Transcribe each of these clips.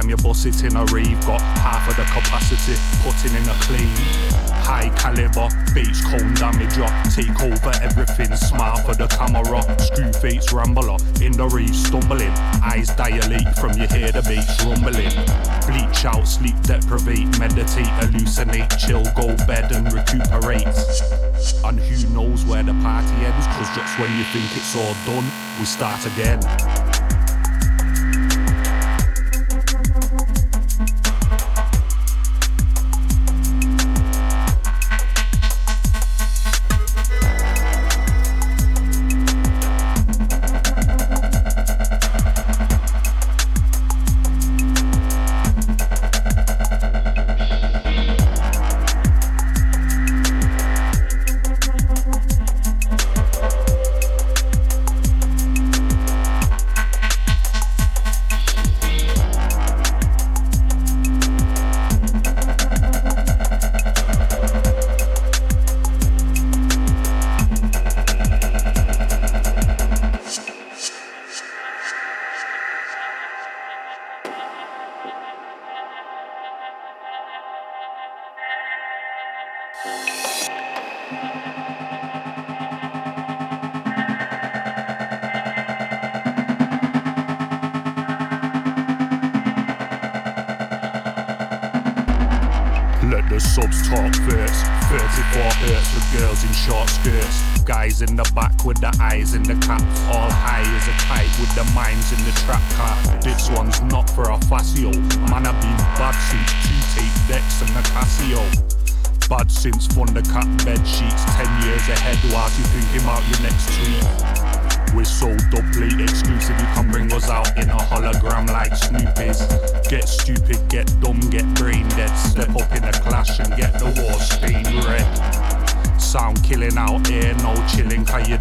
Time you bust it in a rave, got half of the capacity, putting in a clean. High caliber, beach cone damager, take over everything, smile for the camera. Screw face rambler, in the rave stumbling, eyes dilate from you hear the bass rumbling. Bleach out, sleep deprivate, meditate, hallucinate, chill, go bed and recuperate. And who knows where the party ends, cause just when you think it's all done, we start again.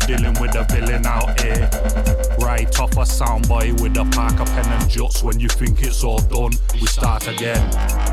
Dealing with a villain out here. Right off a soundboy with a Parker pen and juts. When you think it's all done, we start again.